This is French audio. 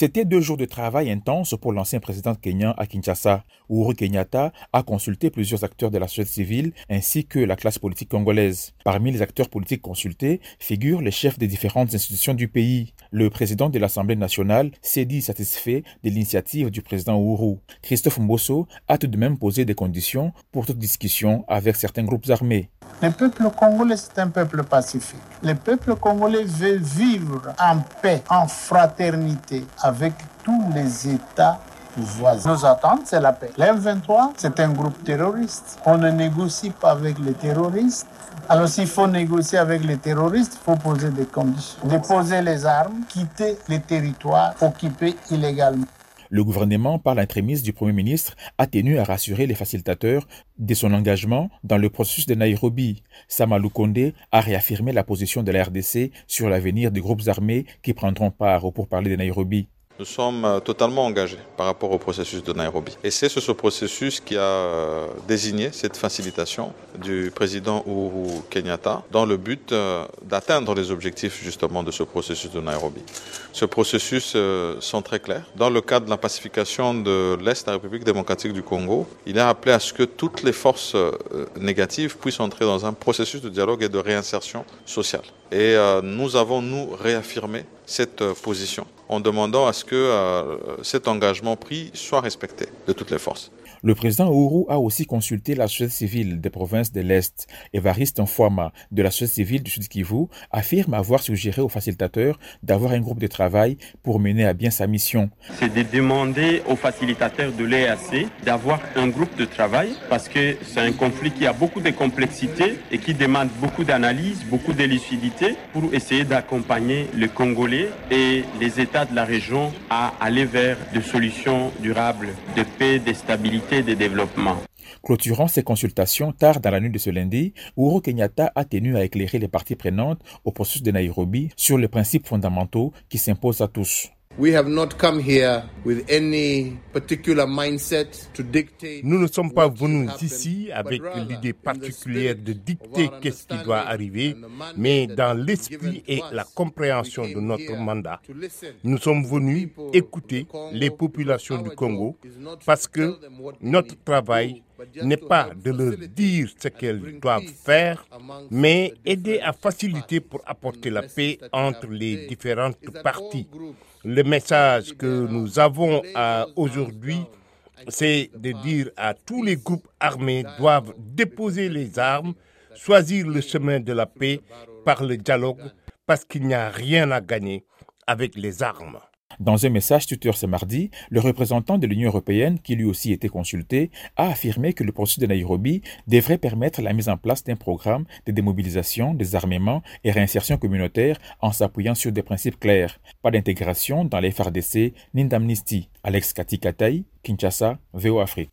C'était deux jours de travail intense pour l'ancien président kenyan à Kinshasa. Uhuru Kenyatta a consulté plusieurs acteurs de la société civile ainsi que la classe politique congolaise. Parmi les acteurs politiques consultés figurent les chefs des différentes institutions du pays. Le président de l'Assemblée nationale s'est dit satisfait de l'initiative du président Uhuru. Christophe Mbosso a tout de même posé des conditions pour toute discussion avec certains groupes armés. Le peuple congolais, c'est un peuple pacifique. Le peuple congolais veut vivre en paix, en fraternité avec tous les États voisins. Nos attentes, c'est la paix. L'M23, c'est un groupe terroriste. On ne négocie pas avec les terroristes. Alors s'il faut négocier avec les terroristes, il faut poser des conditions. Déposer les armes, quitter les territoires occupés illégalement. Le gouvernement, par l'intrémise du Premier ministre, a tenu à rassurer les facilitateurs de son engagement dans le processus de Nairobi. Samalou Kondé a réaffirmé la position de la RDC sur l'avenir des groupes armés qui prendront part au pourparlers de Nairobi. Nous sommes totalement engagés par rapport au processus de Nairobi. Et c'est ce processus qui a désigné cette facilitation du président Uhuru Kenyatta dans le but d'atteindre les objectifs justement de ce processus de Nairobi. Ce processus sont très clairs. Dans le cadre de la pacification de l'Est de la République démocratique du Congo, il est appelé à ce que toutes les forces négatives puissent entrer dans un processus de dialogue et de réinsertion sociale. Et nous avons, nous, réaffirmé cette position en demandant à ce que euh, cet engagement pris soit respecté de toutes les forces. Le président Ouru a aussi consulté la société civile des provinces de l'Est. Evariste Nfuama de la société civile du Sud Kivu affirme avoir suggéré aux facilitateurs d'avoir un groupe de travail pour mener à bien sa mission. C'est de demander aux facilitateurs de l'EAC d'avoir un groupe de travail parce que c'est un conflit qui a beaucoup de complexité et qui demande beaucoup d'analyse, beaucoup de lucidité pour essayer d'accompagner les Congolais et les États de la région à aller vers des solutions durables de paix, de stabilité de développement. Clôturant ces consultations tard dans la nuit de ce lundi, Uhuru Kenyatta a tenu à éclairer les parties prenantes au processus de Nairobi sur les principes fondamentaux qui s'imposent à tous. Nous ne sommes pas venus ici avec l'idée particulière de dicter qu'est-ce qui doit arriver, mais dans l'esprit et la compréhension de notre mandat. Nous sommes venus écouter les populations du Congo parce que notre travail n'est pas de leur dire ce qu'elles doivent faire, mais aider à faciliter pour apporter la paix entre les différentes parties. Le message que nous avons aujourd'hui, c'est de dire à tous les groupes armés doivent déposer les armes, choisir le chemin de la paix par le dialogue, parce qu'il n'y a rien à gagner avec les armes. Dans un message Twitter ce mardi, le représentant de l'Union européenne, qui lui aussi était consulté, a affirmé que le processus de Nairobi devrait permettre la mise en place d'un programme de démobilisation, désarmement et réinsertion communautaire en s'appuyant sur des principes clairs. Pas d'intégration dans les FRDC ni d'amnistie. Alex Katikatay, Kinshasa, VO Afrique.